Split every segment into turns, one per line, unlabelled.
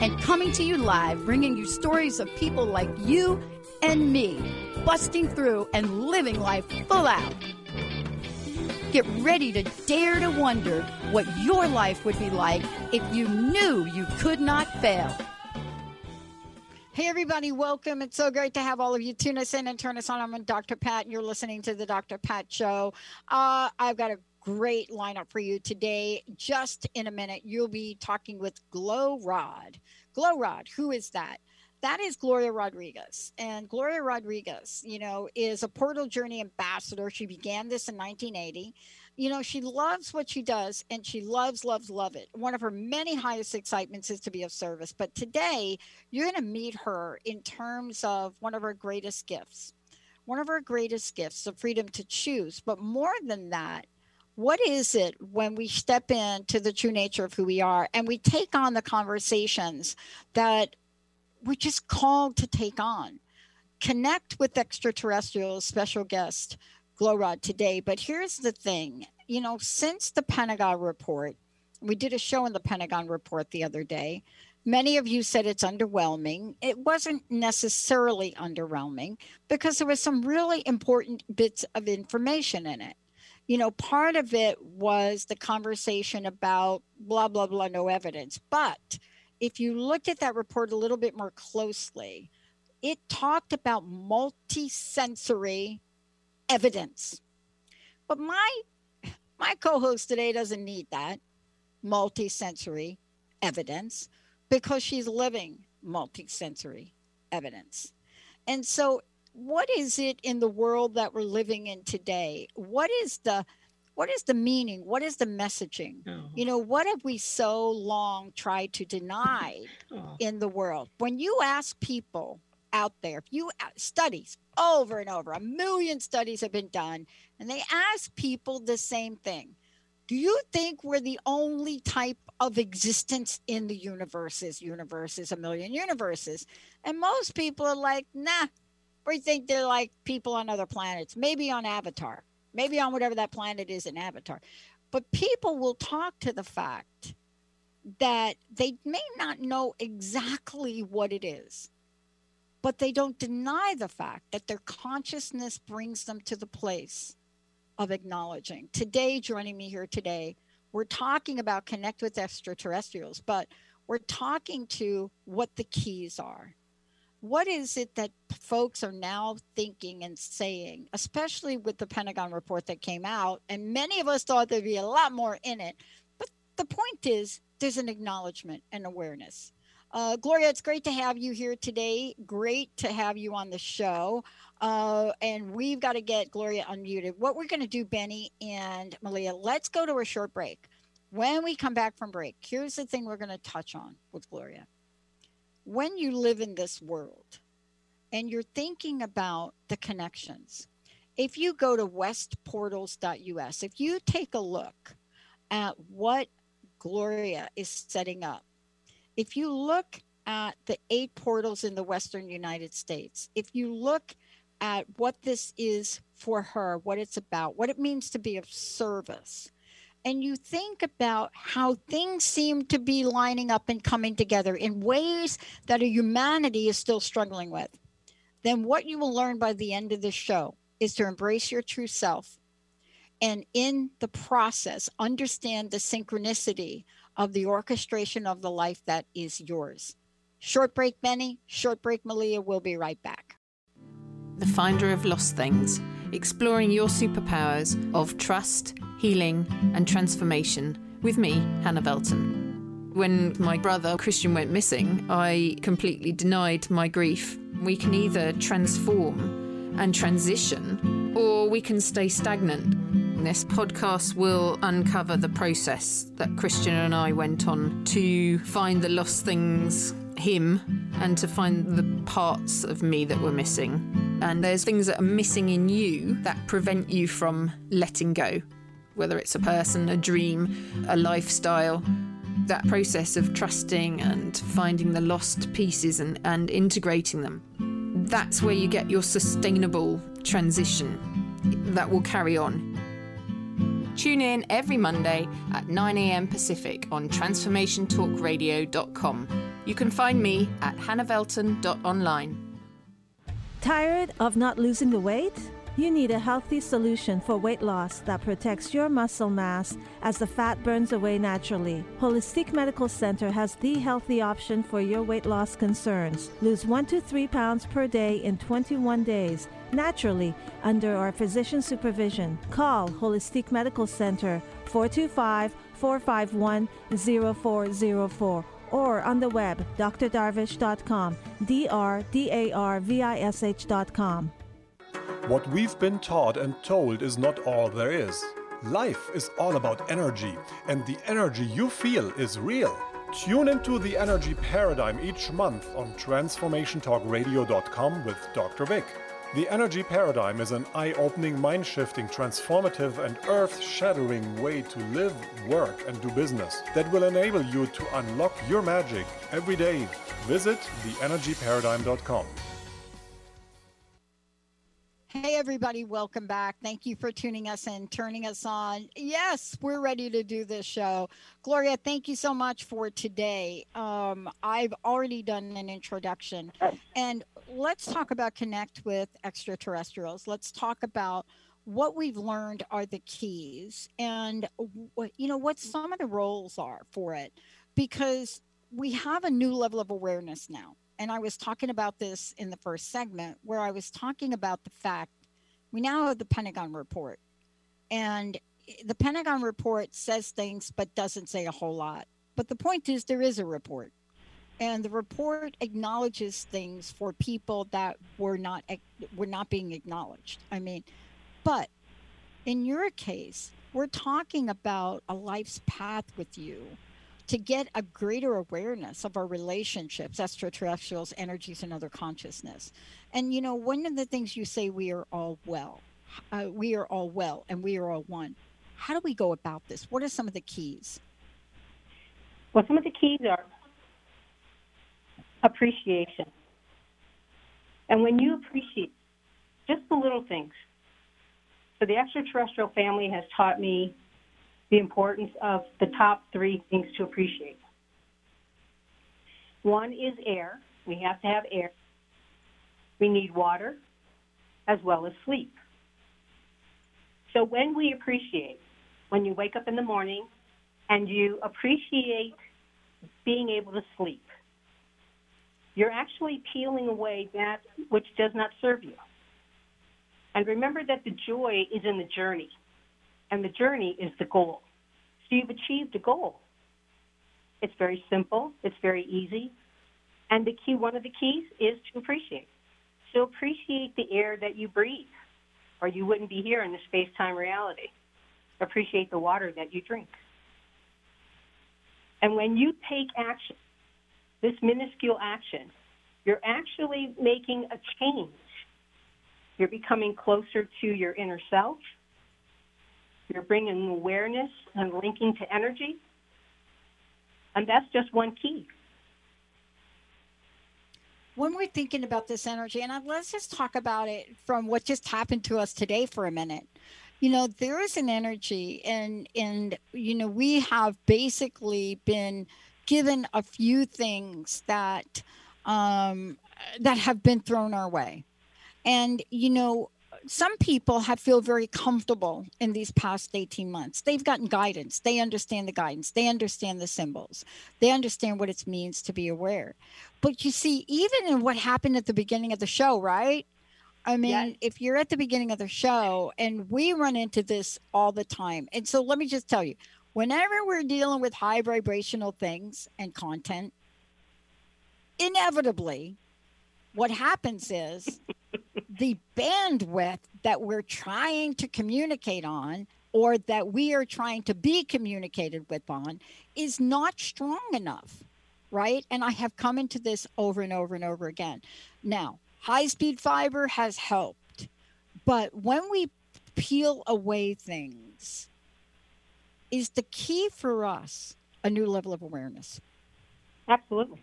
and coming to you live, bringing you stories of people like you and me, busting through and living life full out. Get ready to dare to wonder what your life would be like if you knew you could not fail. Hey, everybody, welcome. It's so great to have all of you tune us in and turn us on. I'm Dr. Pat, and you're listening to the Dr. Pat Show. Uh, I've got a great lineup for you today. Just in a minute, you'll be talking with Glow Rod. Glow Rod, who is that? That is Gloria Rodriguez. And Gloria Rodriguez, you know, is a Portal Journey ambassador. She began this in 1980. You know, she loves what she does and she loves, loves, love it. One of her many highest excitements is to be of service. But today, you're going to meet her in terms of one of her greatest gifts. One of her greatest gifts, the freedom to choose. But more than that, what is it when we step into the true nature of who we are and we take on the conversations that we're just called to take on? Connect with extraterrestrials, special guest Glowrod today. But here's the thing you know, since the Pentagon report, we did a show in the Pentagon report the other day. Many of you said it's underwhelming. It wasn't necessarily underwhelming because there was some really important bits of information in it you know, part of it was the conversation about blah, blah, blah, no evidence. But if you looked at that report a little bit more closely, it talked about multisensory evidence. But my my co-host today doesn't need that multisensory evidence because she's living multisensory evidence. And so what is it in the world that we're living in today? What is the what is the meaning? What is the messaging? Oh. You know, what have we so long tried to deny oh. in the world? When you ask people out there, if you uh, studies over and over, a million studies have been done, and they ask people the same thing. Do you think we're the only type of existence in the universes? Universes, a million universes? And most people are like, nah, we think they're like people on other planets, maybe on Avatar, maybe on whatever that planet is in Avatar. But people will talk to the fact that they may not know exactly what it is, but they don't deny the fact that their consciousness brings them to the place of acknowledging. Today, joining me here today, we're talking about connect with extraterrestrials, but we're talking to what the keys are what is it that folks are now thinking and saying, especially with the Pentagon report that came out? And many of us thought there'd be a lot more in it. But the point is, there's an acknowledgement and awareness. Uh, Gloria, it's great to have you here today. Great to have you on the show. Uh, and we've got to get Gloria unmuted. What we're going to do, Benny and Malia, let's go to a short break. When we come back from break, here's the thing we're going to touch on with Gloria when you live in this world and you're thinking about the connections, if you go to westportals.us, if you take a look at what Gloria is setting up, if you look at the eight portals in the Western United States, if you look at what this is for her, what it's about, what it means to be of service, and you think about how things seem to be lining up and coming together in ways that a humanity is still struggling with, then what you will learn by the end of this show is to embrace your true self and in the process understand the synchronicity of the orchestration of the life that is yours. Short break, Benny. Short break, Malia. We'll be right back.
The Finder of Lost Things, exploring your superpowers of trust healing, and transformation with me, Hannah Belton. When my brother Christian went missing, I completely denied my grief. We can either transform and transition, or we can stay stagnant. This podcast will uncover the process that Christian and I went on to find the lost things, him, and to find the parts of me that were missing. And there's things that are missing in you that prevent you from letting go, whether it's a person, a dream, a lifestyle. That process of trusting and finding the lost pieces and, and integrating them. That's where you get your sustainable transition that will carry on. Tune in every Monday at 9am Pacific on transformationtalkradio.com. You can find me at hannahbelton.online.
Tired of not losing the weight? You need a healthy solution for weight loss that protects your muscle mass as the fat burns away naturally. Holistic Medical Center has the healthy option for your weight loss concerns. Lose 1 to 3 pounds per day in 21 days naturally under our physician supervision. Call Holistic Medical Center 425 451 0404 or on the web drdarvish.com, D R D A R V I S H.com.
What we've been taught and told is not all there is. Life is all about energy, and the energy you feel is real. Tune into the energy paradigm each month on transformationtalkradio.com with Dr. Vic. The energy paradigm is an eye opening, mind shifting, transformative, and earth shattering way to live, work, and do business that will enable you to unlock your magic every day. Visit theenergyparadigm.com.
Hey, everybody, welcome back. Thank you for tuning us in, turning us on. Yes, we're ready to do this show. Gloria, thank you so much for today. Um, I've already done an introduction, and let's talk about connect with extraterrestrials. Let's talk about what we've learned are the keys and what, you know, what some of the roles are for it, because we have a new level of awareness now and I was talking about this in the first segment where I was talking about the fact we now have the Pentagon report. And the Pentagon report says things but doesn't say a whole lot. But the point is, there is a report. And the report acknowledges things for people that were not were not being acknowledged. I mean, but in your case, we're talking about a life's path with you to get a greater awareness of our relationships, extraterrestrials, energies, and other consciousness. And, you know, one of the things you say, we are all well. Uh, we are all well and we are all one. How do we go about this? What are some of the keys?
Well, some of the keys are appreciation. And when you appreciate just the little things, so the extraterrestrial family has taught me the importance of the top three things to appreciate. One is air. We have to have air. We need water as well as sleep. So when we appreciate, when you wake up in the morning and you appreciate being able to sleep, you're actually peeling away that which does not serve you. And remember that the joy is in the journey and the journey is the goal. So you've achieved a goal. It's very simple, it's very easy, and the key one of the keys is to appreciate. So appreciate the air that you breathe, or you wouldn't be here in the space-time reality. Appreciate the water that you drink. And when you take action, this minuscule action, you're actually making a change. You're becoming closer to your inner self you're bringing awareness and linking to energy. And that's just one key.
When we're thinking about this energy, and let's just talk about it from what just happened to us today for a minute. You know, there is an energy, and and you know, we have basically been given a few things that um, that have been thrown our way, and you know, some people have feel very comfortable in these past 18 months. They've gotten guidance. They understand the guidance. They understand the symbols. They understand what it means to be aware. But you see even in what happened at the beginning of the show right? I mean, yes. if you're at the beginning of the show, and we run into this all the time. And so let me just tell you whenever we're dealing with high vibrational things and content, inevitably, what happens is the bandwidth that we're trying to communicate on or that we are trying to be communicated with on is not strong enough right? And I have come into this over and over and over again. Now, high speed fiber has helped, but when we peel away things, is the key for us a new level of awareness?
Absolutely.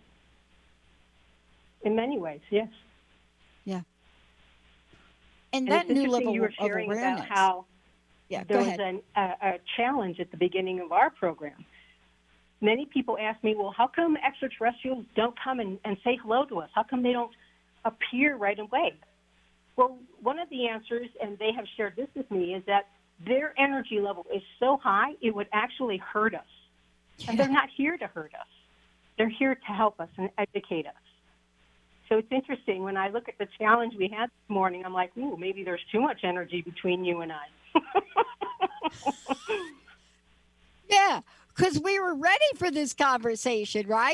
In many ways, yes.
Yeah. And,
And
that new level
you were
of
sharing
awareness.
about how
yeah,
there was an, a, a challenge at the beginning of our program. Many people ask me, well, how come extraterrestrials don't come and, and say hello to us? How come they don't appear right away? Well, one of the answers, and they have shared this with me, is that their energy level is so high it would actually hurt us. And they're not here to hurt us. They're here to help us and educate us. So it's interesting when I look at the challenge we had this morning, I'm like, ooh, maybe there's too much energy between you and I.
Yeah, because we were ready for this conversation, right?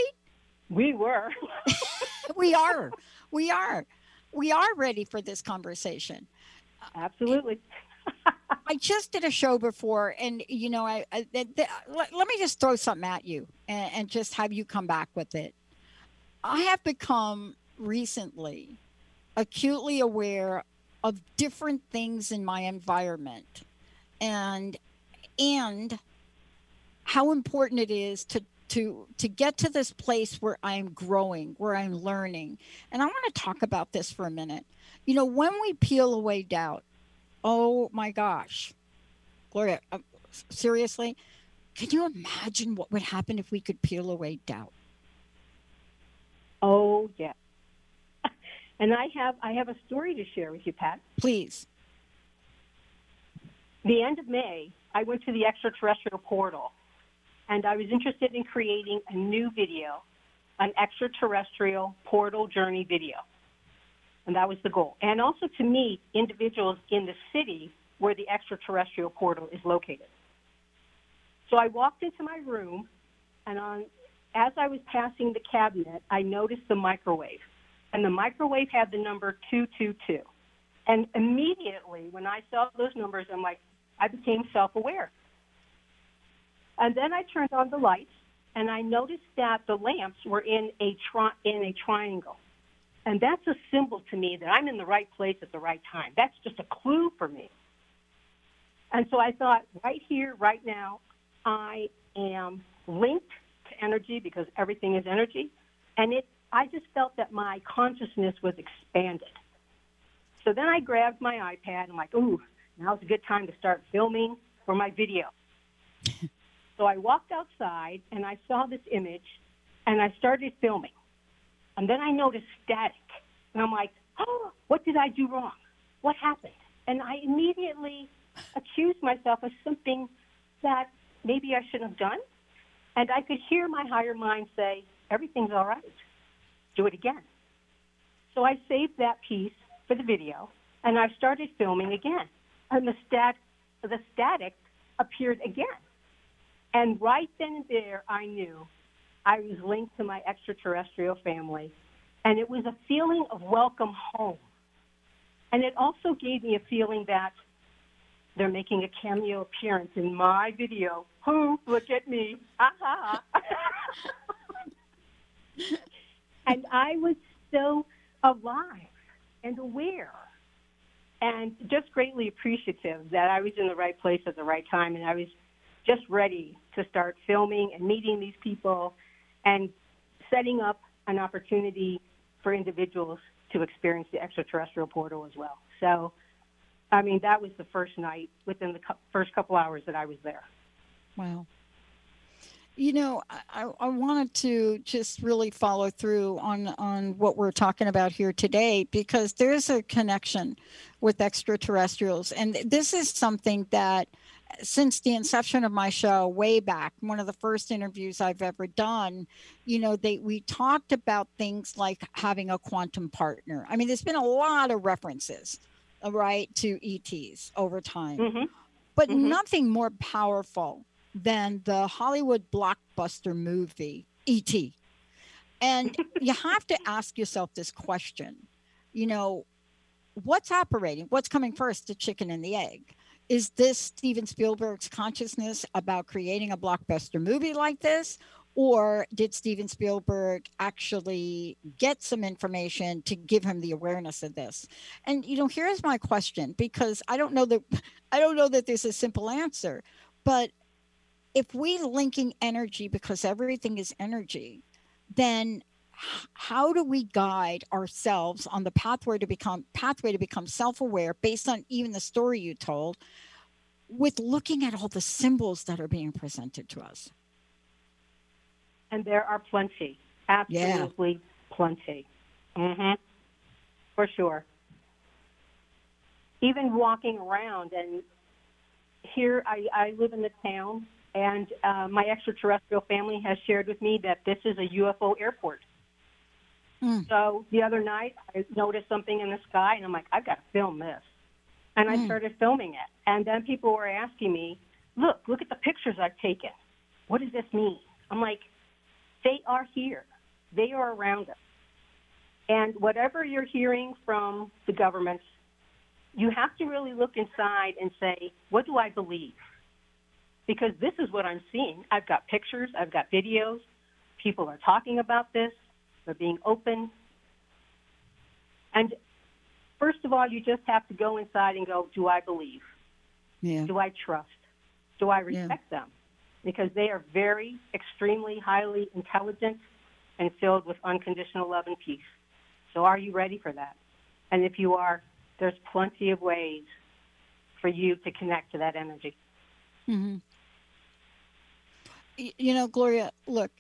we were.
we are. We are. We are ready for this conversation.
Absolutely.
I just did a show before, and you know, I, I th- th- let, let me just throw something at you and, and just have you come back with it. I have become recently acutely aware of different things in my environment, and and how important it is to to to get to this place where I'm growing, where I'm learning. And I want to talk about this for a minute. You know, when we peel away doubt, oh my gosh, Gloria, uh, seriously, can you imagine what would happen if we could peel away doubt?
Oh yeah. And I have I have a story to share with you, Pat.
Please.
The end of May, I went to the extraterrestrial portal, and I was interested in creating a new video, an extraterrestrial portal journey video, and that was the goal. And also to meet individuals in the city where the extraterrestrial portal is located. So I walked into my room, and on as I was passing the cabinet, I noticed the microwave. And the microwave had the number 222. And immediately when I saw those numbers, I'm like, I became self aware. And then I turned on the lights, and I noticed that the lamps were in a, tri- in a triangle. And that's a symbol to me that I'm in the right place at the right time. That's just a clue for me. And so I thought, right here, right now, I am linked to energy because everything is energy. And it, I just felt that my consciousness was expanded. So then I grabbed my iPad. And I'm like, ooh, now's a good time to start filming for my video. so I walked outside and I saw this image and I started filming. And then I noticed static. And I'm like, oh, what did I do wrong? What happened? And I immediately accused myself of something that maybe I shouldn't have done. And I could hear my higher mind say, everything's all right. Do it again. So I saved that piece for the video and I started filming again. And the, stat, the static appeared again. And right then and there, I knew I was linked to my extraterrestrial family. And it was a feeling of welcome home. And it also gave me a feeling that they're making a cameo appearance in my video. Who? Look at me. Aha. and I was so alive and aware and just greatly appreciative that I was in the right place at the right time and I was just ready to start filming and meeting these people and setting up an opportunity for individuals to experience the extraterrestrial portal as well. So, I mean, that was the first night within the cu- first couple hours that I was there.
Wow. You know, I, I wanted to just really follow through on, on what we're talking about here today because there's a connection with extraterrestrials. And this is something that, since the inception of my show way back, one of the first interviews I've ever done, you know, they we talked about things like having a quantum partner. I mean, there's been a lot of references, uh, right, to ETs over time,
hmm
but
Mhm.
nothing more powerful than the Hollywood blockbuster movie E.T. And you have to ask yourself this question, you know, what's operating? What's coming first, the chicken and the egg? Is this Steven Spielberg's consciousness about creating a blockbuster movie like this? Or did Steven Spielberg actually get some information to give him the awareness of this? And you know, here's my question because I don't know that I don't know that there's a simple answer, but if we linking energy because everything is energy, then how do we guide ourselves on the pathway to become pathway to become self-aware based on even the story you told with looking at all the symbols that are being presented to us
and there are plenty absolutely yeah. plenty mm-hmm. for sure even walking around and here I, I live in the town and uh, my extraterrestrial family has shared with me that this is a ufo airport Mm. So the other night, I noticed something in the sky, and I'm like, I've got to film this. And mm. I started filming it. And then people were asking me, look, look at the pictures I've taken. What does this mean? I'm like, they are here. They are around us. And whatever you're hearing from the governments, you have to really look inside and say, what do I believe? Because this is what I'm seeing. I've got pictures, I've got videos. People are talking about this. They're being open. And first of all, you just have to go inside and go, do I believe?
Yeah.
Do I trust? Do I respect yeah. them? Because they are very, extremely highly intelligent and filled with unconditional love and peace. So are you ready for that? And if you are, there's plenty of ways for you to connect to that energy.
Mm-hmm. You know, Gloria, look,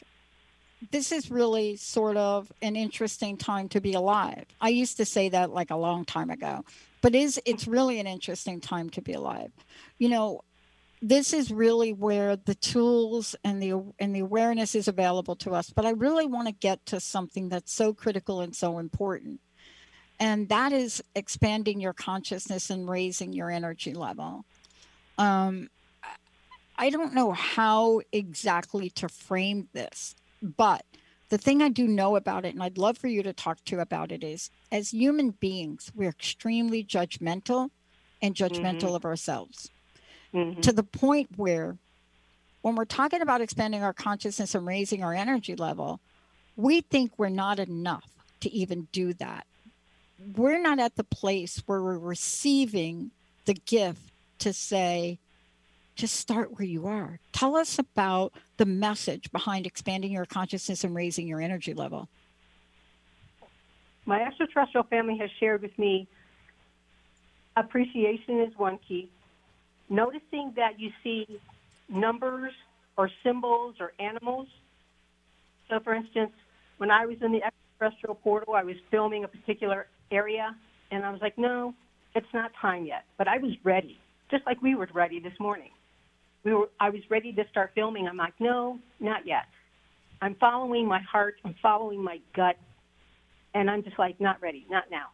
this is really sort of an interesting time to be alive. I used to say that like a long time ago, but is it's really an interesting time to be alive. You know, this is really where the tools and the and the awareness is available to us, but I really want to get to something that's so critical and so important. And that is expanding your consciousness and raising your energy level. Um, I don't know how exactly to frame this but the thing I do know about it, and I'd love for you to talk to about it, is as human beings, we're extremely judgmental and judgmental mm-hmm. of ourselves mm-hmm. to the point where when we're talking about expanding our consciousness and raising our energy level, we think we're not enough to even do that. We're not at the place where we're receiving the gift to say, just start where you are. Tell us about the message behind expanding your consciousness and raising your energy level.
My extraterrestrial family has shared with me appreciation is one key. Noticing that you see numbers or symbols or animals. So, for instance, when I was in the extraterrestrial portal, I was filming a particular area, and I was like, no, it's not time yet. But I was ready, just like we were ready this morning we were I was ready to start filming. I'm like, no, not yet. I'm following my heart. I'm following my gut, and I'm just like, not ready, not now.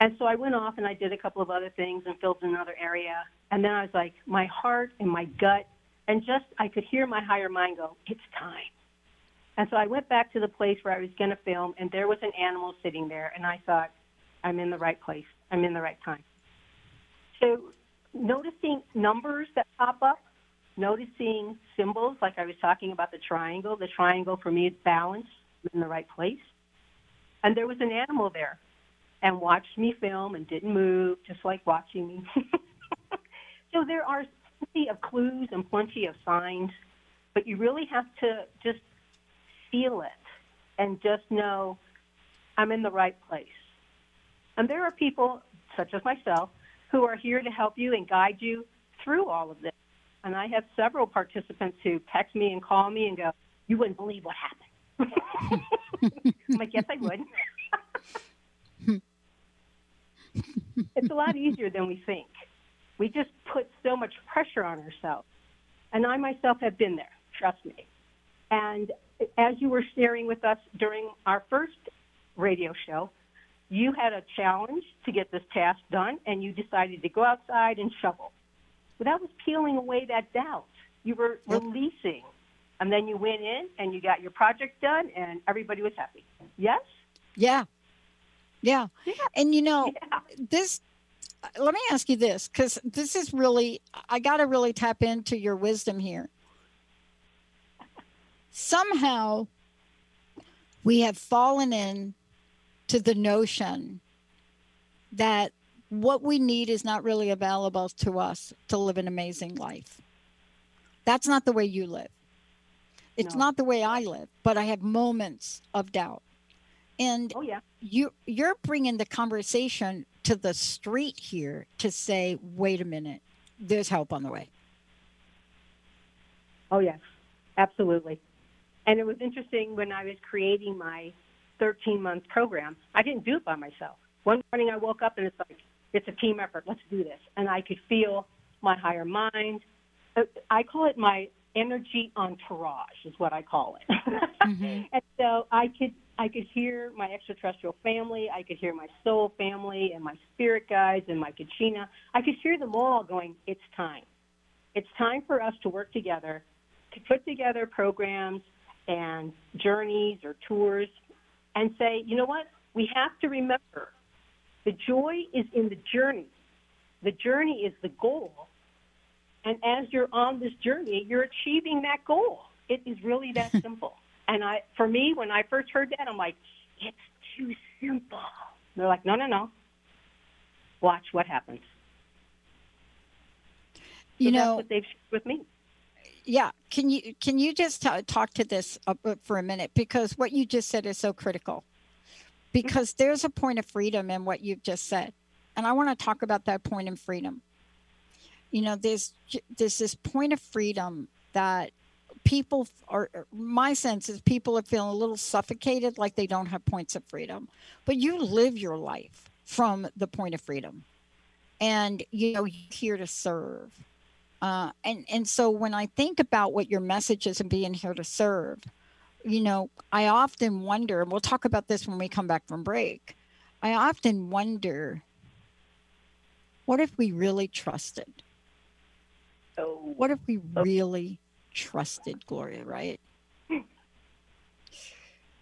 And so I went off and I did a couple of other things and filmed another area. And then I was like, my heart and my gut, and just I could hear my higher mind go, it's time. And so I went back to the place where I was going to film, and there was an animal sitting there, and I thought, I'm in the right place. I'm in the right time. So noticing numbers that pop up noticing symbols, like I was talking about the triangle. The triangle for me is balance in the right place. And there was an animal there and watched me film and didn't move, just like watching me. so there are plenty of clues and plenty of signs, but you really have to just feel it and just know I'm in the right place. And there are people, such as myself, who are here to help you and guide you through all of this. And I have several participants who text me and call me and go, You wouldn't believe what happened. I'm like, Yes, I would. it's a lot easier than we think. We just put so much pressure on ourselves. And I myself have been there, trust me. And as you were sharing with us during our first radio show, you had a challenge to get this task done, and you decided to go outside and shovel. But that was peeling away that doubt. You were yep. releasing. And then you went in and you got your project done and everybody was happy. Yes?
Yeah. Yeah. yeah. And you know, yeah. this uh, let me ask you this cuz this is really I got to really tap into your wisdom here. somehow we have fallen in to the notion that what we need is not really available to us to live an amazing life. That's not the way you live. It's
No.
not the way I live, but I have moments of doubt. And
Oh yeah.
you you're bringing the conversation to the street here to say, "Wait a minute. There's help on the way."
Oh, yes, absolutely. And it was interesting when I was creating my 13 month program, I didn't do it by myself. One morning I woke up and it's like, it's a team effort. Let's do this. And I could feel my higher mind. Uh, I call it my energy entourage, is what I call it. and so I could I could hear my extraterrestrial family, I could hear my soul family and my spirit guides and my Kachina. I could hear them all going, It's time. It's time for us to work together to put together programs and journeys or tours and say, you know what? We have to remember the joy is in the journey. The journey is the goal. And as you're on this journey, you're achieving that goal. It is really that simple. And I, for me, when I first heard that, I'm like, it's too simple. They're like, no, no, no. Watch what happens.
You
So that's
know,
what they've with me.
yeah can you can you just ta- talk to this uh, for a minute because what you just said is so critical because there's a point of freedom in what you've just said. And i want to talk about that point of freedom. You know there's there's this point of freedom that people are my sense is people are feeling a little suffocated like they don't have points of freedom. But you live your life from the point of freedom. And you know you're here to serve. Uh, and and so when I think about what your message is and being here to serve, you know, I often wonder, and we'll talk about this when we come back from break. I often wonder, what if we really trusted?
So
What if we oh. really trusted Gloria? Right?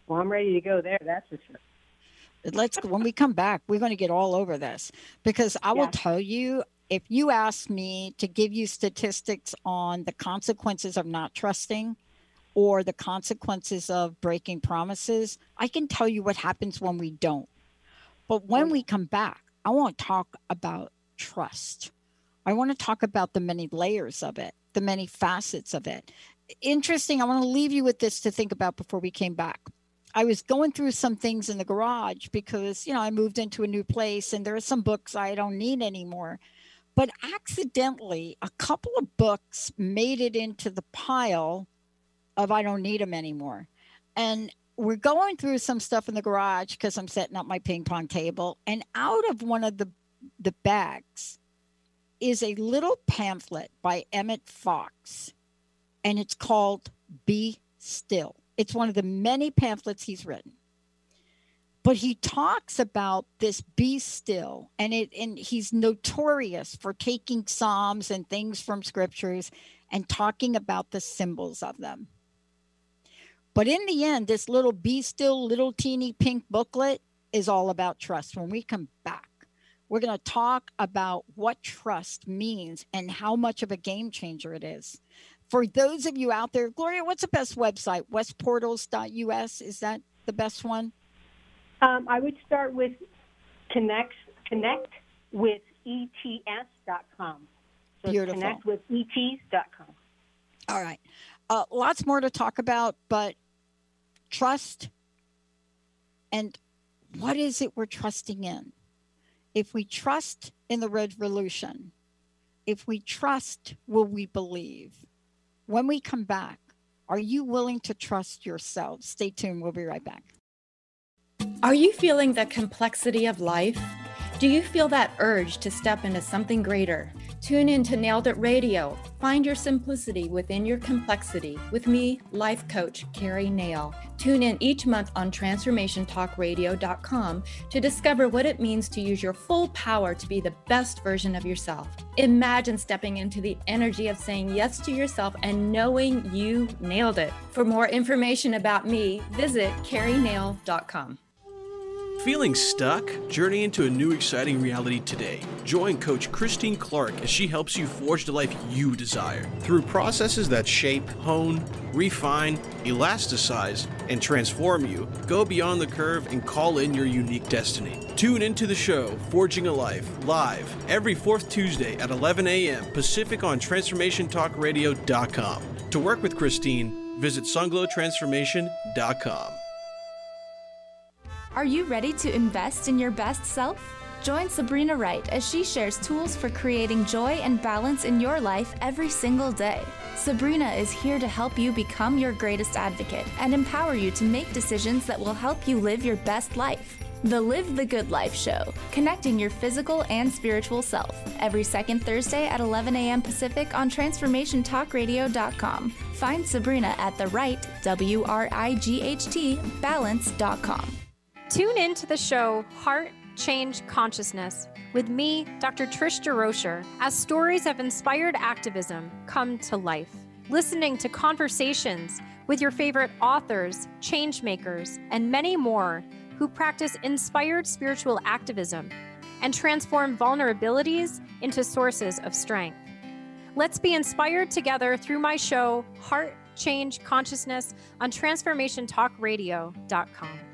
Well, I'm ready to go there. That's for sure.
Let's when we come back, we're going to get all over this because I will tell you if you ask me to give you statistics on the consequences of not trusting or the consequences of breaking promises, I can tell you what happens when we don't. But when we come back, I want to talk about trust. I want to talk about the many layers of it, the many facets of it. Interesting. I want to leave you with this to think about before we came back. I was going through some things in the garage because, you know, I moved into a new place and there are some books I don't need anymore. But accidentally, a couple of books made it into the pile of I don't need them anymore. And we're going through some stuff in the garage because I'm setting up my ping pong table. And out of one of the, the bags is a little pamphlet by Emmet Fox, and it's called Be Still. It's one of the many pamphlets he's written. But he talks about this be still, and it and he's notorious for taking psalms and things from scriptures and talking about the symbols of them. But in the end, this little be still, little teeny pink booklet is all about trust. When we come back, we're going to talk about what trust means and how much of a game changer it is. For those of you out there, Gloria, what's the best website? Westportals.us. Is that the best one?
Um, I would start with connect connect with ets.com. So
Beautiful.
connect with ets.com.
All right. Uh, lots more to talk about, but trust and what is it we're trusting in? If we trust in the revolution, if we trust, will we believe? When we come back, are you willing to trust yourself? Stay tuned. We'll be right back.
Are you feeling the complexity of life? Do you feel that urge to step into something greater? Tune in to Nailed It Radio. Find your simplicity within your complexity with me, life coach Carrie Nail. Tune in each month on transformationtalkradio.com to discover what it means to use your full power to be the best version of yourself. Imagine stepping into the energy of saying yes to yourself and knowing you nailed it. For more information about me, visit carrienail.com.
Feeling stuck? Journey into a new exciting reality today. Join Coach Christine Clark as she helps you forge the life you desire. Through processes that shape, hone, refine, elasticize, and transform you, go beyond the curve and call in your unique destiny. Tune into the show, Forging a Life, live every fourth Tuesday at 11 a.m. Pacific on TransformationTalkRadio.com. To work with Christine, visit sunglowtransformation.com.
Are you ready to invest in your best self? Join Sabrina Wright as she shares tools for creating joy and balance in your life every single day. Sabrina is here to help you become your greatest advocate and empower you to make decisions that will help you live your best life. The Live the Good Life Show, connecting your physical and spiritual self. Every second Thursday at 11 a.m. Pacific on TransformationTalkRadio.com. Find Sabrina at the right, W R I G H T, balance.com.
Tune in to the show Heart Change Consciousness with me, Dr. Trish DeRocher, as stories of inspired activism come to life. Listening to conversations with your favorite authors, change makers, and many more who practice inspired spiritual activism and transform vulnerabilities into sources of strength. Let's be inspired together through my show, Heart Change Consciousness, on TransformationTalkRadio.com.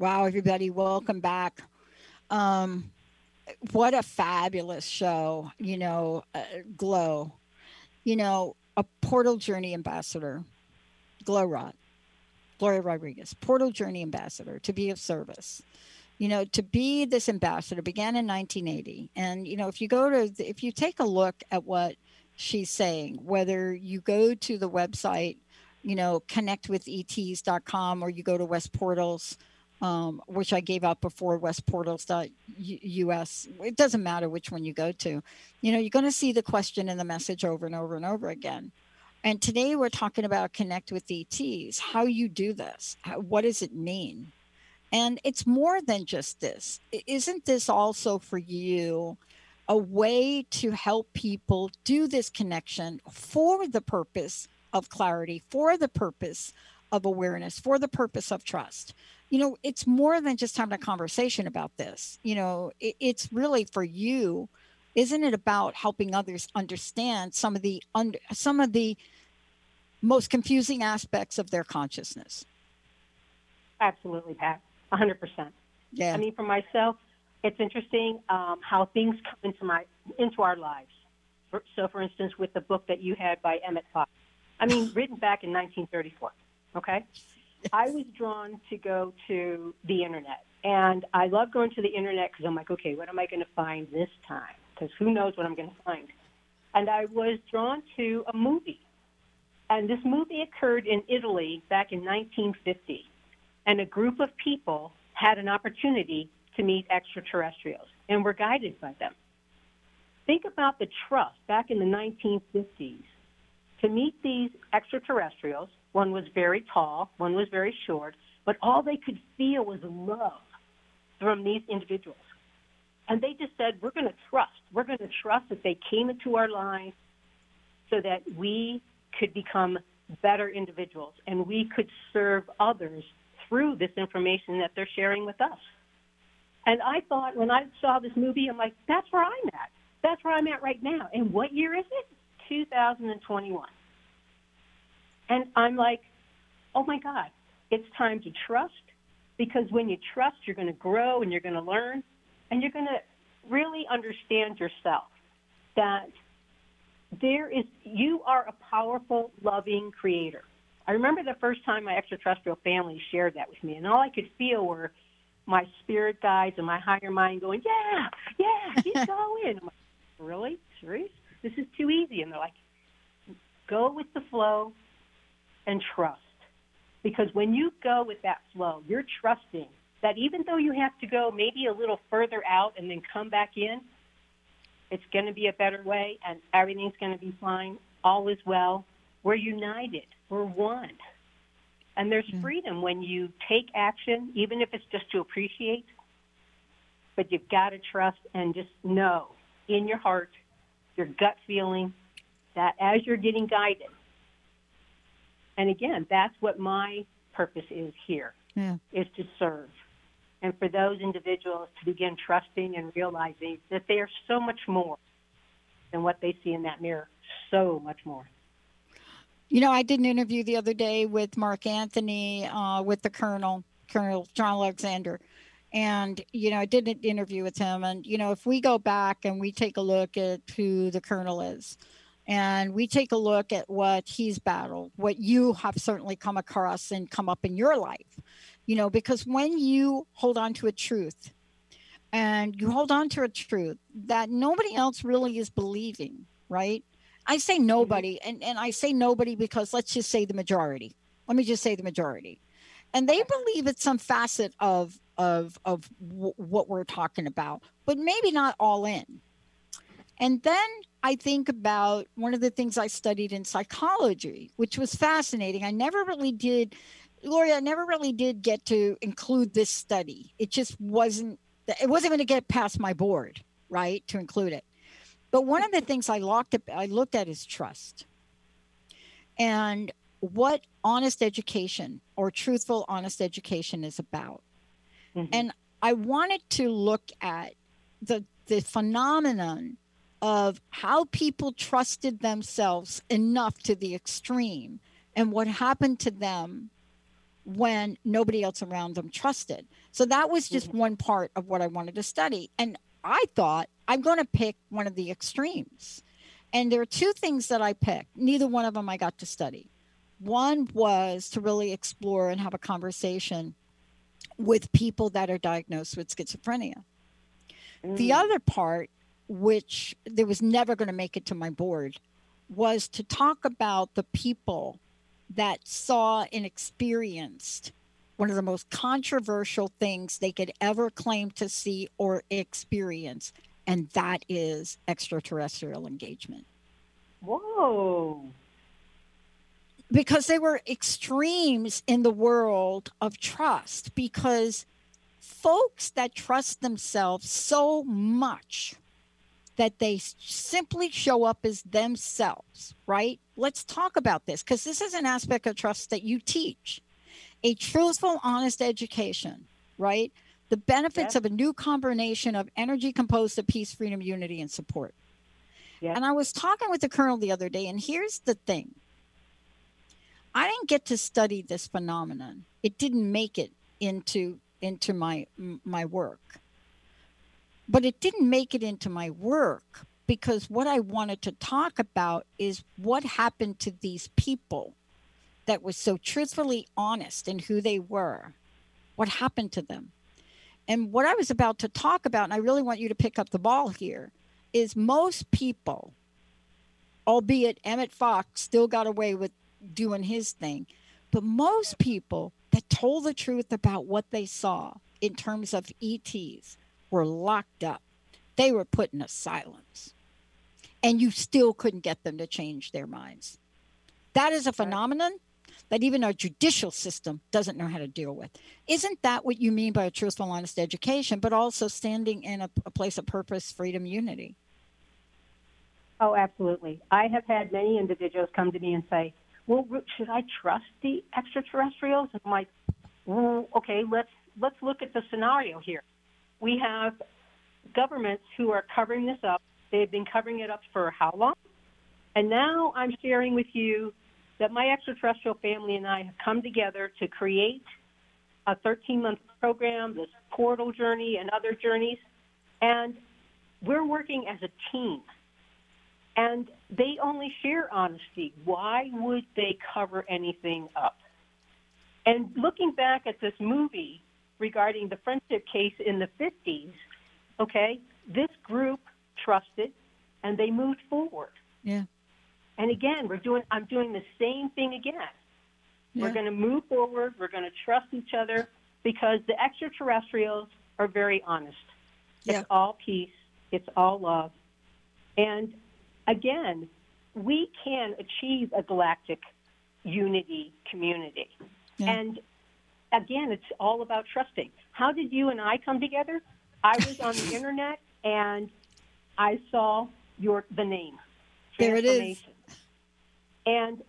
Wow, everybody, welcome back. Um, what a fabulous show, you know, uh, Glow, you know, a Portal Journey ambassador, Glow Rod, Gloria Rodriguez, Portal Journey ambassador to be of service. You know, to be this ambassador began in 1980. And, you know, if you go to, if you take a look at what she's saying, whether you go to the website, you know, connectwithets.com or you go to West Portals, um, which I gave out before, westportals.us. It doesn't matter which one you go to. You know, you're going to see the question and the message over and over and over again. And today we're talking about connect with ETs, how you do this, how, what does it mean? And it's more than just this. Isn't this also for you a way to help people do this connection for the purpose of clarity, for the purpose of awareness, for the purpose of trust? You know, it's more than just having a conversation about this. You know, it, it's really for you. Isn't it about helping others understand some of the under, some of the most confusing aspects of their consciousness?
Absolutely, Pat. 100%.
Yeah.
I mean, for myself, it's interesting um, how things come into my into our lives. For, so, for instance, with the book that you had by Emmet Fox, I mean, written back in 1934. Okay, I was drawn to go to the internet. And I love going to the internet because I'm like, okay, what am I going to find this time? Because who knows what I'm going to find. And I was drawn to a movie. And this movie occurred in Italy back in 1950. And a group of people had an opportunity to meet extraterrestrials and were guided by them. Think about the trust back in the 1950s to meet these extraterrestrials one was very tall, one was very short, but all they could feel was love. from these individuals. And they just said, we're going to trust. We're going to trust that they came into our lives so that we could become better individuals and we could serve others through this information that they're sharing with us. And I thought when I saw this movie, I'm like, that's where I'm at. That's where I'm at right now. And what year is it? 2021. And I'm like, oh my God, it's time to trust because when you trust, you're going to grow and you're going to learn and you're going to really understand yourself that there is, you are a powerful, loving creator. I remember the first time my extraterrestrial family shared that with me, and all I could feel were my spirit guides and my higher mind going, "Yeah, yeah, keep going." I'm like, "Really, serious? This is too easy." And they're like, "Go with the flow and trust." Because when you go with that flow, you're trusting that even though you have to go maybe a little further out and then come back in, it's going to be a better way and everything's going to be fine. All is well. We're united. We're one. And there's mm. freedom when you take action, even if it's just to appreciate. But you've got to trust and just know in your heart, your gut feeling, that as you're getting guided, and again, that's what my purpose is here, yeah. is to serve. And for those individuals to begin trusting and realizing that they are so much more than what they see in that mirror, so much more.
You know, I did an interview the other day with Mark Anthony, uh, with the Colonel, Colonel John Alexander. And, you know, I did an interview with him. And, you know, if we go back and we take a look at who the Colonel is, and we take a look at what he's battled, what you have certainly come across and come up in your life, you know, because when you hold on to a truth and you hold on to a truth that nobody else really is believing, right? I say mm-hmm. nobody, and, and I say nobody because let's just say the majority. Let me just say the majority. And they believe it's some facet of of of w- what we're talking about, but maybe not all in. And then I think about one of the things I studied in psychology, which was fascinating. I never really did, Lori, I never really did get to include this study. It just wasn't, it wasn't going to get past my board, right, to include it. But one of the things I looked at, I looked at is trust. And what honest education or truthful honest education is about. Mm-hmm. And I wanted to look at the the phenomenon of how people trusted themselves enough to the extreme and what happened to them when nobody else around them trusted. So that was just mm-hmm. one part of what I wanted to study. And I thought I'm going to pick one of the extremes. And there are two things that I picked. Neither one of them I got to study. One was to really explore and have a conversation with people that are diagnosed with schizophrenia. Mm. The other part which there was never going to make it to my board, was to talk about the people that saw and experienced one of the most controversial things they could ever claim to see or experience, and that is extraterrestrial engagement.
Whoa.
Because they were extremes in the world of trust, because folks that trust themselves so much that they simply show up as themselves, right? Let's talk about this because this is an aspect of trust that you teach. A truthful, honest education, right? The benefits of a new combination of energy composed of peace, freedom, unity, and support. And I was talking with the colonel the other day, and here's the thing I didn't get to study this phenomenon, it didn't make it into into my my work but it didn't make it into my work because what I wanted to talk about is what happened to these people that was so truthfully honest in who they were. What happened to them? And what I was about to talk about, and I really want you to pick up the ball here, is most people, albeit Emmet Fox still got away with doing his thing, but most people that told the truth about what they saw in terms of ETs were locked up. They were put in asylums. And you still couldn't get them to change their minds. That is a phenomenon that even our judicial system doesn't know how to deal with. Isn't that what you mean by a truthful, honest education, but also standing in a, a place of purpose, freedom, unity?
Oh, absolutely. I have had many individuals come to me and say, "Well, should I trust the extraterrestrials?" I'm like, "Well, okay, let's let's look at the scenario here. We have governments who are covering this up. They've been covering it up for how long? And now I'm sharing with you that my extraterrestrial family and I have come together to create a 13 month program, this portal journey and other journeys. And we're working as a team. And they only share honesty. Why would they cover anything up? And looking back at this movie regarding the friendship case in the 50s, okay, this group trusted and they moved forward.
Yeah.
And again, we're doing I'm doing the same thing again. Yeah. We're going to move forward, we're going to trust each other because the extraterrestrials are very honest.
Yeah.
It's all peace, it's all love. And again, we can achieve a galactic unity community. Yeah. And again, it's all about trusting. How did you and I come together? I was on the internet and I saw your the name.
There it is.
And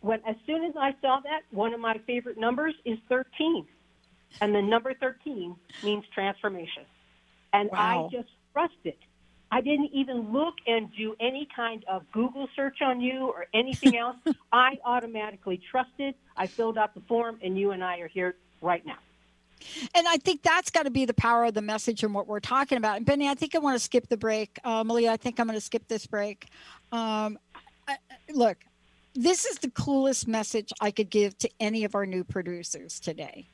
when as soon as I saw that, one of my favorite numbers is 13. And the number 13 means transformation. And
wow.
I just trusted. I didn't even look and do any kind of Google search on you or anything else. I automatically trusted. I filled out the form, and you and I are here right now.
And I think that's got to be the power of the message and what we're talking about. And Benny, I think I want to skip the break. Uh, Malia, I think I'm going to skip this break. Um, I, look, this is the coolest message I could give to any of our new producers today.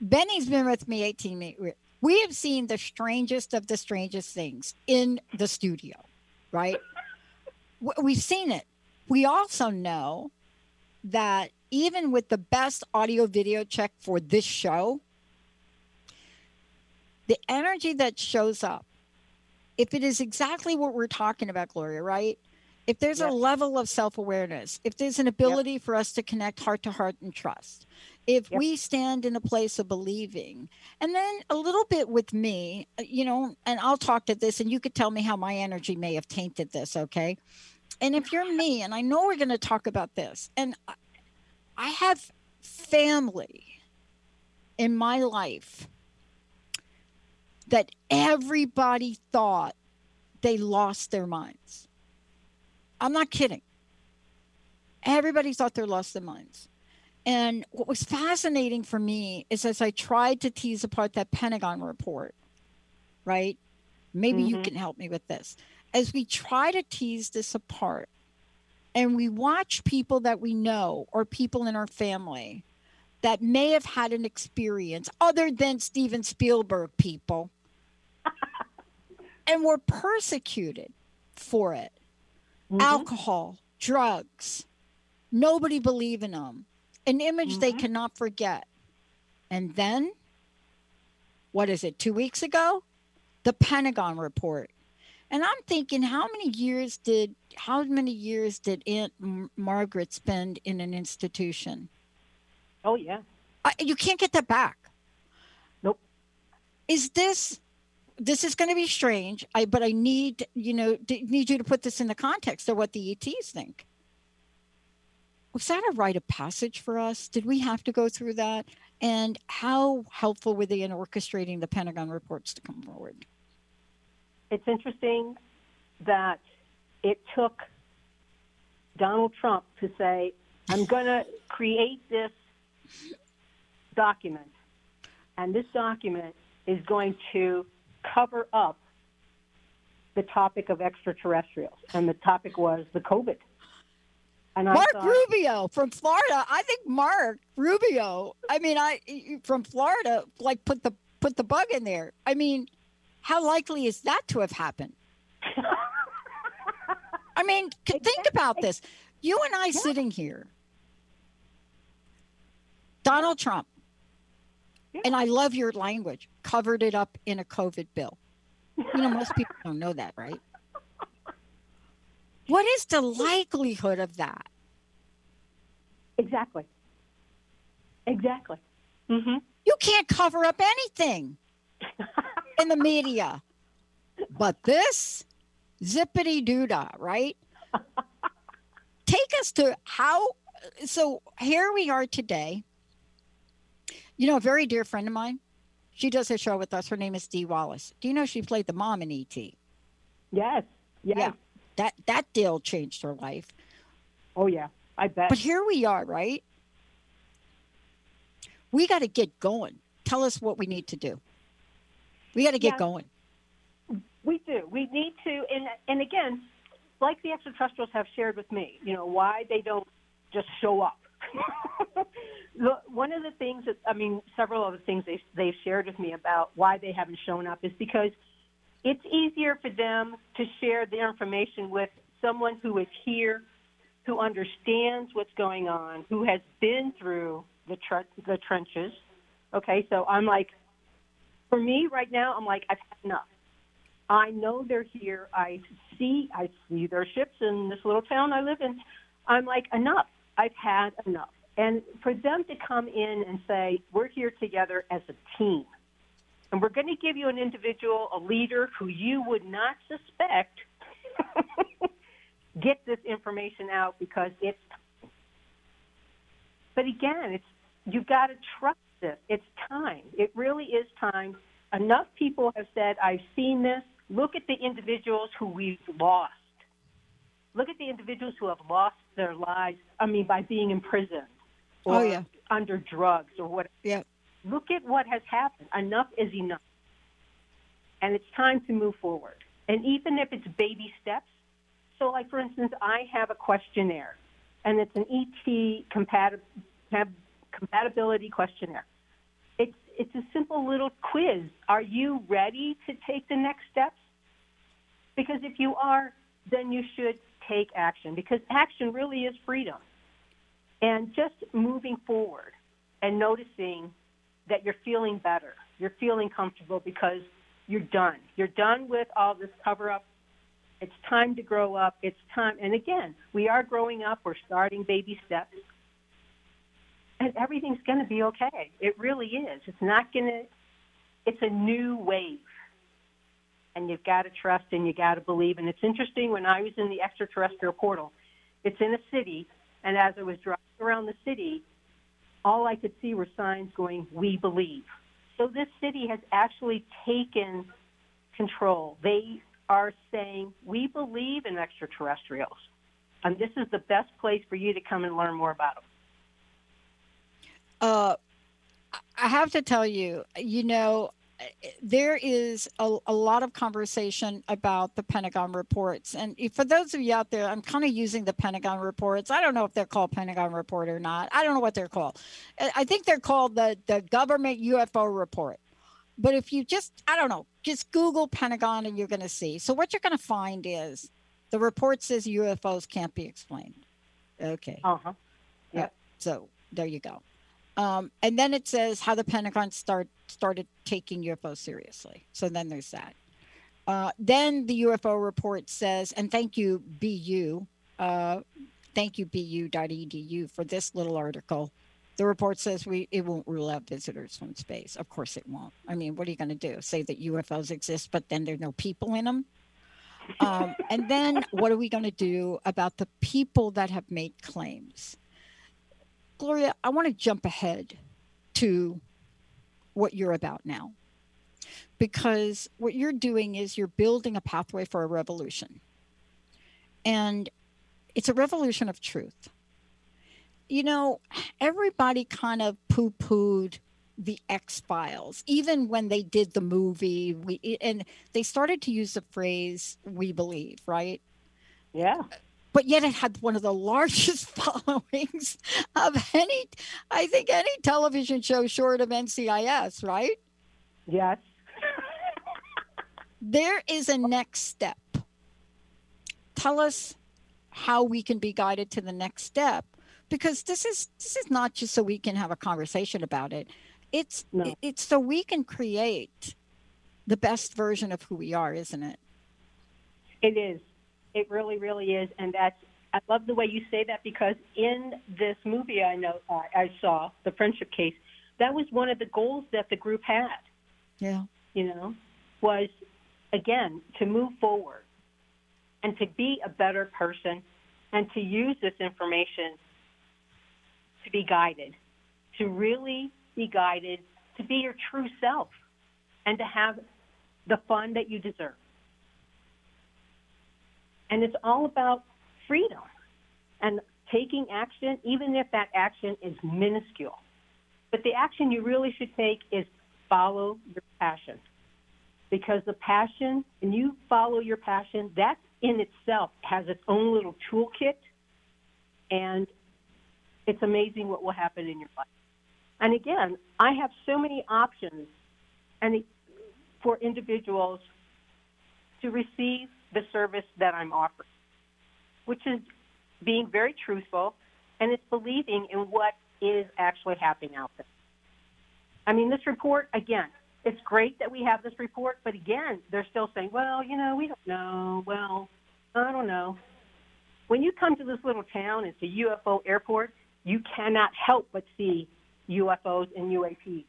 Benny's been with me 18 years. We have seen the strangest of the strangest things in the studio, right? We've seen it. We also know that even with the best audio video check for this show, the energy that shows up, if it is exactly what we're talking about, Gloria, right? If there's a level of self awareness, if there's an ability for us to connect heart to heart and trust, if we stand in a place of believing, and then a little bit with me, uh, you know, and I'll talk to this and you could tell me how my energy may have tainted this, okay? And if you're me, and I know we're going to talk about this, and I have family in my life that everybody thought they lost their minds. I'm not kidding. Everybody thought they lost their minds. And what was fascinating for me is as I tried to tease apart that Pentagon report, right? Maybe mm-hmm. you can help me with this. As we try to tease this apart and we watch people that we know or people in our family that may have had an experience other than Steven Spielberg people and were persecuted for it. Mm-hmm. Alcohol, drugs, nobody believe in them. An image mm-hmm. they cannot forget. And then, what is it, two weeks ago? The Pentagon report. And I'm thinking, how many years did how many years did Aunt Margaret spend in an institution?
Oh yeah,
you can't get that back.
Nope.
Is this this is going to be strange. I but i need you know need you to put this in the context of what the ets think. Was that a rite of passage for us? Did we have to go through that? And how helpful were they in orchestrating the pentagon reports to come forward?
It's interesting that it took donald trump to say i'm going to create this document and this document is going to cover up the topic of extraterrestrials, and the topic was the COVID.
And Mark thought, Rubio from Florida. I think Mark Rubio. I mean, I from Florida, like put the put the bug in there. I mean, how likely is that to have happened? I mean, think about this. You and I yeah. sitting here. Donald Trump and I love your language, covered it up in a COVID bill. You know, most people don't know that, right? What is the likelihood of that?
Exactly. Exactly. Mm-hmm.
You can't cover up anything in the media. But this zippity doodah, right? Take us to how. So here we are today. You know, a very dear friend of mine. She does a show with us. Her name is Dee Wallace. Do you know she played the mom in ET?
Yes. Yes.
Yeah. That that deal changed her life.
Oh yeah, I bet.
But here we are, right? We got to get going. Tell us what we need to do. We got to get
Yeah.
going.
We do. We need to, and and again, like the extraterrestrials have shared with me, you know, why they don't just show up. one of the things that I mean, several of the things they they've shared with me about why they haven't shown up is because it's easier for them to share their information with someone who is here, who understands what's going on, who has been through the the trenches. Okay, so I'm like, for me right now, I'm like, I've had enough. I know they're here. I see, I see their ships in this little town I live in. I'm like, enough. I've had enough. And for them to come in and say, we're here together as a team, and we're going to give you an individual, a leader who you would not suspect, get this information out because it's. But again, it's you've got to trust this. It's time. It really is time. Enough people have said, I've seen this. Look at the individuals who we've lost. Look at the individuals who have lost their lives, I mean, by being imprisoned oh, or
Oh, yeah.
under drugs or what.
Yeah.
Look at what has happened. Enough is enough. And it's time to move forward. And even if it's baby steps, so like for instance, I have a questionnaire, and it's an ET compatib- compatibility questionnaire. It's it's a simple little quiz. Are you ready to take the next steps? Because if you are, then you should take action because action really is freedom. And just moving forward and noticing that you're feeling better, you're feeling comfortable because you're done. You're done with all this cover up. It's time to grow up. It's time. And again, we are growing up. We're starting baby steps. And everything's going to be okay. It really is. It's not going to, it's a new wave. And you've got to trust and you've got to believe. And it's interesting when I was in the extraterrestrial portal, it's in a city. And as I was driving around the city, all I could see were signs going, We believe. So this city has actually taken control. They are saying, We believe in extraterrestrials. And this is the best place for you to come and learn more about them.
Uh, I have to tell you, you know, Eh, eh, there is a, a lot of conversation about the Pentagon reports. And if- for those of you out there, I'm kind of using the Pentagon reports. I don't know if they're called Pentagon report or not. I don't know what they're called. I I think they're called the, the government UFO report. But if you just, I don't know, just Google Pentagon and you're going to see. So what you're going to find is the report says UFOs can't be explained. Okay.
Uh huh.
Yep. So there you go. Um, and then it says how the Pentagon start started taking UFOs seriously. So then there's that. Uh, then the UFO report says, and thank you BU, uh, thank you bu.edu for this little article. The report says we it won't rule out visitors from space. Of course it won't. I mean, what are you going to do? Say that UFOs exist, but then there's no people in them? Um, and then what are we going to do about the people that have made claims? Gloria, I want to jump ahead to what you're about now. Because what you're doing is you're building a pathway for a revolution. And it's a revolution of truth. You know, everybody kind of poo pooed the X Files, even when they did the movie. We, and they started to use the phrase, we believe, right?
Yeah.
But yet it had one of the largest followings of any i think any television show short of ncis right
Yes.
there is a next step tell us how we can be guided to the next step because this is this is not just so we can have a conversation about it it's
No.
it's so we can create the best version of who we are isn't it
It is. It really, really is. And that's I love the way you say that because in this movie I know uh, I saw the friendship case, that was one of the goals that the group had.
Yeah.
You know, was again to move forward and to be a better person and to use this information to be guided, to really be guided to be your true self and to have the fun that you deserve. And it's all about freedom and taking action, even if that action is minuscule. But the action you really should take is follow your passion. Because the passion, and you follow your passion, that in itself has its own little toolkit. And it's amazing what will happen in your life. And again, I have so many options and for individuals to receive the service that I'm offering, which is being very truthful and it's believing in what is actually happening out there. I mean, this report, again, it's great that we have this report, but again, they're still saying, well, you know, we don't know. Well, I don't know. When you come to this little town, it's a UFO airport, you cannot help but see UFOs and UAPs.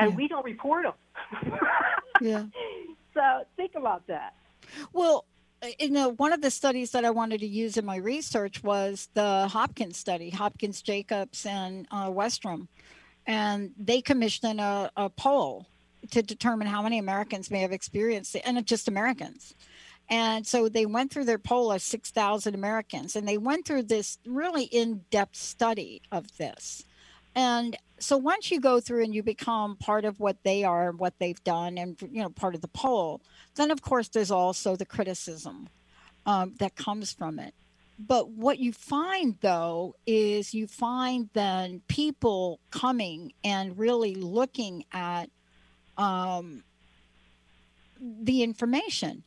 And
Yeah.
we don't report them.
Yeah.
so think about that.
Well, uh, you know, one of the studies that I wanted to use in my research was the Hopkins study, Hopkins, Jacobs, and uh, Westrum. And they commissioned a, a poll to determine how many Americans may have experienced it, and just Americans. And so they went through their poll of 6,000 Americans, and they went through this really in depth study of this. And so once you go through and you become part of what they are, and what they've done, and you know part of the poll, then of course there's also the criticism um, that comes from it. But what you find though is you find then people coming and really looking at um, the information.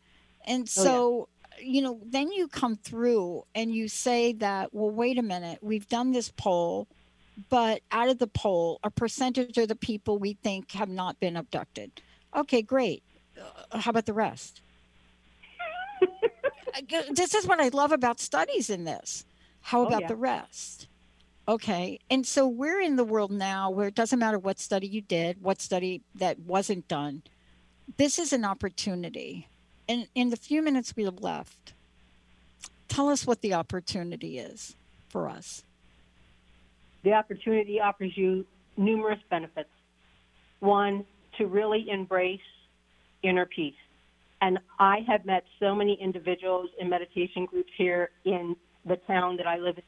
And
Oh, yeah.
so, you know, then you come through and you say that, well, wait a minute, we've done this poll, but out of the poll, a percentage of the people we think have not been abducted. Okay, great. Uh, how about the rest? This is what I love about studies in this. How
Oh,
about
yeah.
the rest? Okay. And so we're in the world now where it doesn't matter what study you did, what study that wasn't done. This is an opportunity. And in the few minutes we have left, tell us what the opportunity is for us.
The opportunity offers you numerous benefits. One, to really embrace inner peace. And I have met so many individuals in meditation groups here in the town that I live in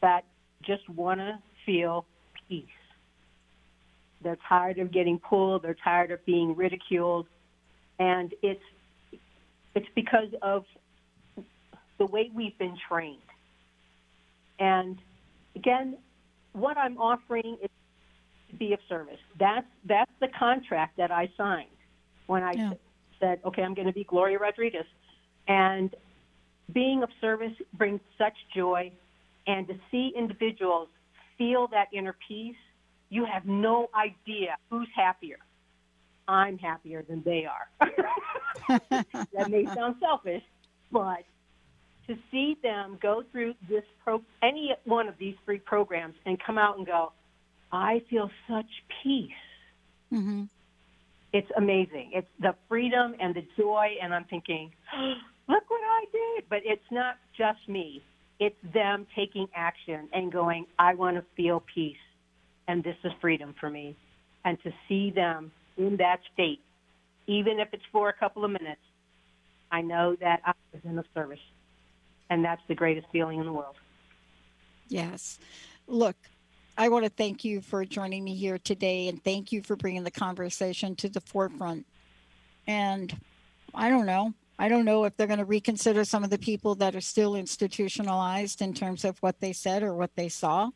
that just want to feel peace. They're tired of getting pulled, they're tired of being ridiculed, and it's it's because of the way we've been trained. And again, what I'm offering is to be of service. That's that's the contract that I signed when I
Yeah.
said, "Okay, I'm going to be Gloria Rodriguez," and being of service brings such joy, and to see individuals feel that inner peace, you have no idea who's happier. I'm happier than they are. that may sound selfish, but to see them go through this pro any one of these three programs and come out and go, I feel such peace.
Mm-hmm.
It's amazing. It's the freedom and the joy, and I'm thinking, look what I did. But it's not just me. It's them taking action and going, I want to feel peace, and this is freedom for me. And to see them in that state, even if it's for a couple of minutes, I know that I was in the service. And that's the greatest feeling in the world.
Yes. Look, I want to thank you for joining me here today and thank you for bringing the conversation to the forefront. And I don't know. I don't know if they're going to reconsider some of the people that are still institutionalized in terms of what they said or what they saw.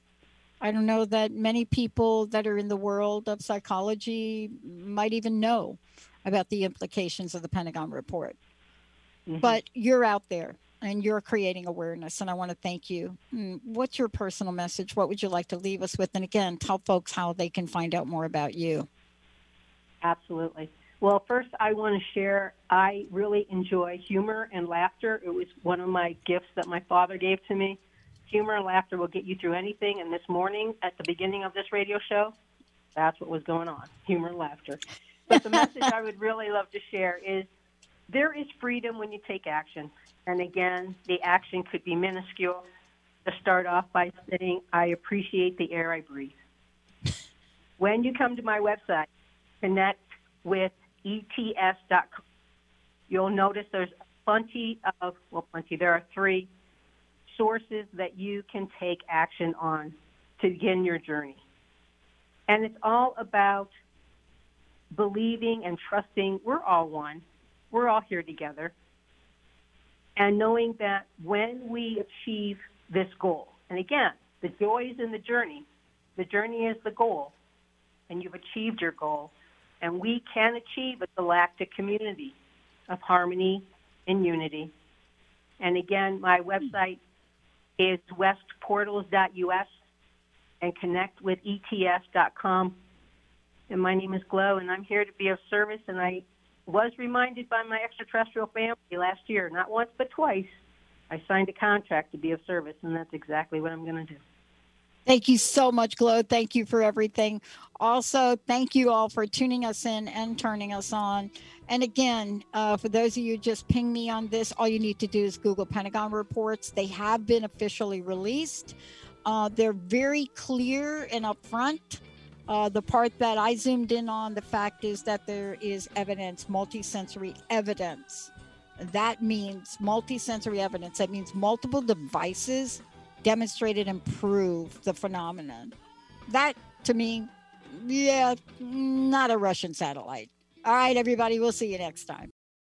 I don't know that many people that are in the world of psychology might even know about the implications of the Pentagon report. Mm-hmm. But you're out there and you're creating awareness, and I want to thank you. Mm, What's your personal message? What would you like to leave us with? And again, tell folks how they can find out more about you.
Absolutely. Well, first, I want to share I really enjoy humor and laughter. It was one of my gifts that my father gave to me. Humor and laughter will get you through anything. And this morning, at the beginning of this radio show, that's what was going on humor and laughter. But the message I would really love to share is there is freedom when you take action. And again, the action could be minuscule. To start off by saying, I appreciate the air I breathe. When you come to my website, connect with ets.com, you'll notice there's plenty of, well, plenty, there are three sources that you can take action on to begin your journey. And it's all about believing and trusting we're all one, we're all here together, and knowing that when we achieve this goal, and again, the joy is in the journey, the journey is the goal, and you've achieved your goal, and we can achieve a galactic community of harmony and unity. And again, my website is westportals.us and connect with ets.com. And my name is Glow, and I'm here to be of service. And I was reminded by my extraterrestrial family last year, not once but twice, I signed a contract to be of service, and that's exactly what I'm going to do.
Thank you so much, Glow. Thank you for everything. Also, thank you all for tuning us in and turning us on. And again, uh, for those of you just ping me on this, all you need to do is Google Pentagon reports. They have been officially released. Uh, they're very clear and upfront. Uh, the part that I zoomed in on, the fact is that there is evidence, multisensory evidence. That means multisensory evidence. That means multiple devices demonstrated and proved the phenomenon. That, to me, yeah, not a Russian satellite. All right, everybody, we'll see you next time.